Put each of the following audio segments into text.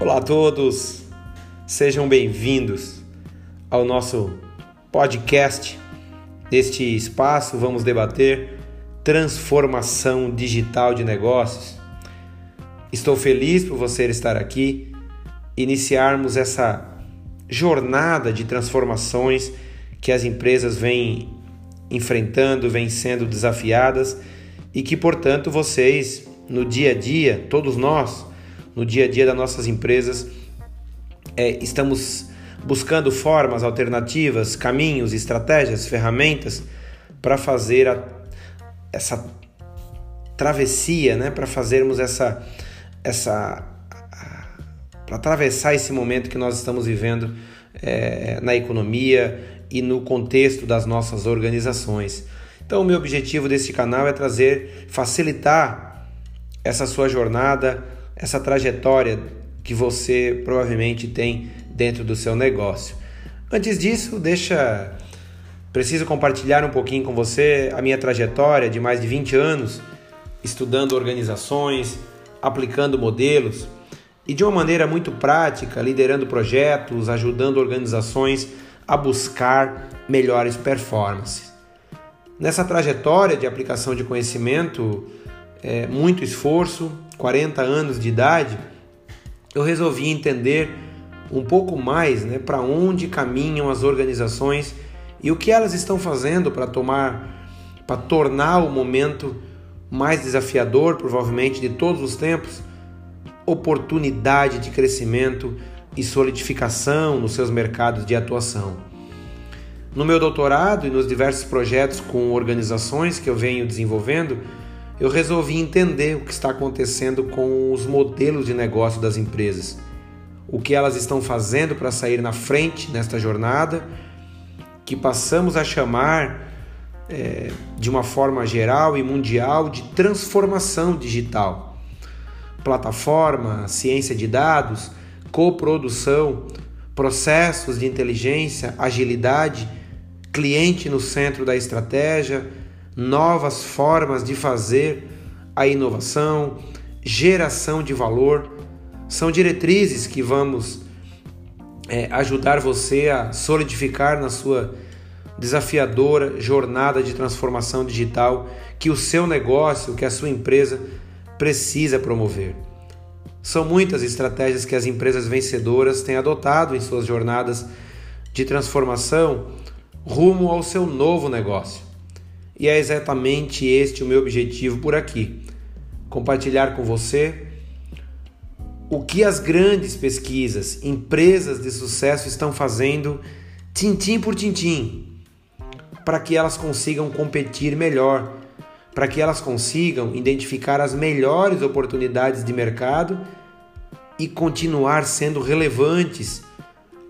Olá a todos, sejam bem-vindos ao nosso podcast. Neste espaço, vamos debater transformação digital de negócios. Estou feliz por você estar aqui, iniciarmos essa jornada de transformações que as empresas vêm enfrentando, vêm sendo desafiadas e que, portanto, vocês no dia a dia, todos nós, no dia a dia das nossas empresas, é, estamos buscando formas alternativas, caminhos, estratégias, ferramentas para fazer a, essa travessia, né? para fazermos essa, essa para atravessar esse momento que nós estamos vivendo é, na economia e no contexto das nossas organizações. Então, o meu objetivo desse canal é trazer, facilitar essa sua jornada, essa trajetória que você provavelmente tem dentro do seu negócio. Antes disso, deixa preciso compartilhar um pouquinho com você a minha trajetória de mais de 20 anos estudando organizações, aplicando modelos e de uma maneira muito prática, liderando projetos, ajudando organizações a buscar melhores performances. Nessa trajetória de aplicação de conhecimento, é, muito esforço, 40 anos de idade, eu resolvi entender um pouco mais né, para onde caminham as organizações e o que elas estão fazendo para tomar, para tornar o momento mais desafiador, provavelmente de todos os tempos, oportunidade de crescimento e solidificação nos seus mercados de atuação. No meu doutorado e nos diversos projetos com organizações que eu venho desenvolvendo, eu resolvi entender o que está acontecendo com os modelos de negócio das empresas, o que elas estão fazendo para sair na frente nesta jornada, que passamos a chamar é, de uma forma geral e mundial de transformação digital. Plataforma, ciência de dados, coprodução, processos de inteligência, agilidade, cliente no centro da estratégia novas formas de fazer a inovação, geração de valor. São diretrizes que vamos é, ajudar você a solidificar na sua desafiadora jornada de transformação digital que o seu negócio, que a sua empresa precisa promover. São muitas estratégias que as empresas vencedoras têm adotado em suas jornadas de transformação rumo ao seu novo negócio. E é exatamente este o meu objetivo por aqui: compartilhar com você o que as grandes pesquisas, empresas de sucesso estão fazendo tintim por tintim, para que elas consigam competir melhor, para que elas consigam identificar as melhores oportunidades de mercado e continuar sendo relevantes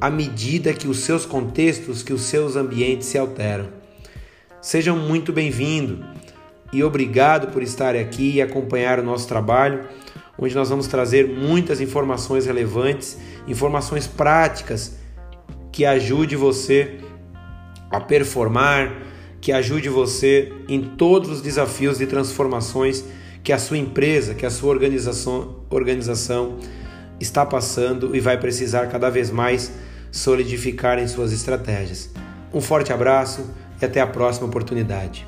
à medida que os seus contextos, que os seus ambientes se alteram. Sejam muito bem-vindos e obrigado por estar aqui e acompanhar o nosso trabalho, onde nós vamos trazer muitas informações relevantes, informações práticas que ajude você a performar, que ajude você em todos os desafios de transformações que a sua empresa, que a sua organização, organização está passando e vai precisar cada vez mais solidificar em suas estratégias. Um forte abraço e até a próxima oportunidade.